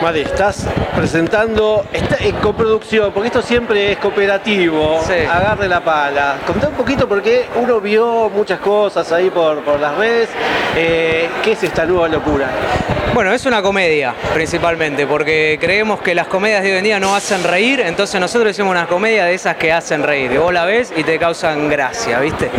Mati, estás presentando, está en coproducción, porque esto siempre es cooperativo, Sí. agarre la pala. Contá un poquito porque uno vio muchas cosas ahí por, por las redes. Eh, ¿Qué es esta nueva locura? Bueno, es una comedia principalmente, porque creemos que las comedias de hoy en día no hacen reír, entonces nosotros hicimos una comedia de esas que hacen reír, que vos la ves y te causan gracia, ¿viste?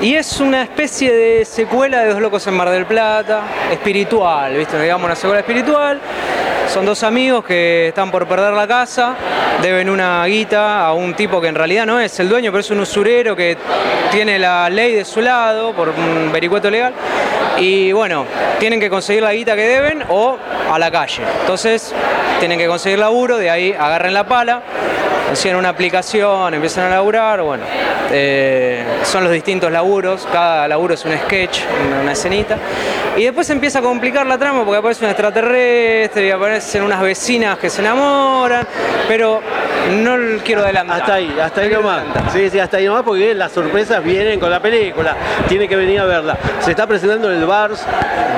Y es una especie de secuela de Dos Locos en Mar del Plata, espiritual, ¿viste? Digamos una secuela espiritual. Son dos amigos que están por perder la casa, deben una guita a un tipo que en realidad no es el dueño, pero es un usurero que tiene la ley de su lado por un vericueto legal. Y bueno, tienen que conseguir la guita que deben o a la calle. Entonces, tienen que conseguir laburo, de ahí agarren la pala, consiguen una aplicación, empiezan a laburar, bueno, eh, son los distintos laburos, cada laburo es un sketch, una, escenita. Y después empieza a complicar la trama porque aparece un extraterrestre y aparecen unas vecinas que se enamoran, pero no quiero adelantar. Hasta ahí, hasta ahí nomás. adelantar. Sí, sí, hasta ahí nomás porque las sorpresas vienen con la película. Tiene que venir a verla. Se está presentando en el VARS,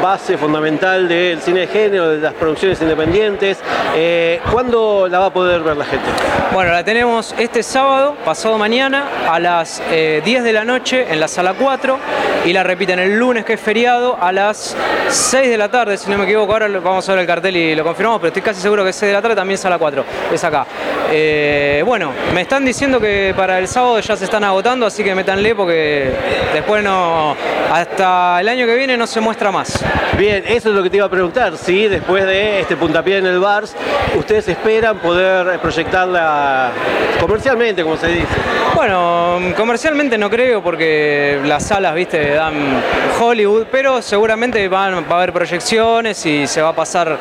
base fundamental del cine de género, de las producciones independientes. Eh, ¿Cuándo la va a poder ver la gente? Bueno, la tenemos este sábado, pasado mañana, a las eh, 10 de la noche en la sala 4 y la repiten el lunes, que es feriado, a las 6 de la tarde, si no me equivoco. Ahora vamos a ver el cartel y lo confirmamos, pero estoy casi seguro que es 6 de la tarde, también sala 4, es acá. Eh, bueno, me están diciendo que para el sábado ya se están agotando, así que métanle porque después no. Hasta el año que viene no se muestra más. Bien, eso es lo que te iba a preguntar. Si después de este puntapié en el VARS, ustedes esperan poder proyectarla comercialmente, como se dice. Bueno, comercialmente no creo porque las salas, viste, dan Hollywood, pero seguramente van- va a haber proyecciones y se va a pasar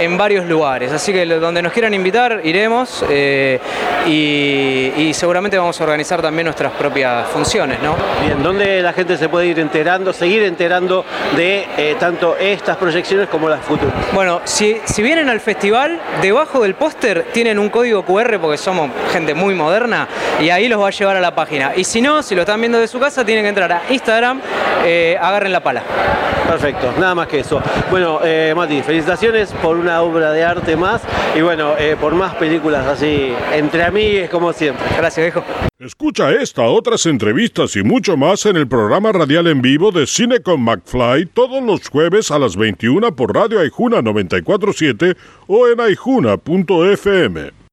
en varios lugares. Así que donde nos quieran invitar, iremos eh, y, y seguramente vamos a organizar también nuestras propias funciones, ¿no? Bien, ¿dónde la gente se puede ir enterando, seguir enterando de eh, tanto estas proyecciones como las futuras? Bueno, si, si vienen al festival, debajo del póster tienen un código QR porque somos gente muy moderna y ahí los va a llevar a la página. Y si no, si lo están viendo de su casa, tienen que entrar a Instagram, eh, agarren la pala. Perfecto, nada más que eso. Bueno, Mati, felicitaciones por una obra de arte más y bueno, eh, por más películas así, entre amigues como siempre. Gracias, viejo. Escucha esta, otras entrevistas y mucho más en el programa radial en vivo de Cine con McFly todos los jueves a las 21 por Radio Aijuna 947 o en aijuna.fm.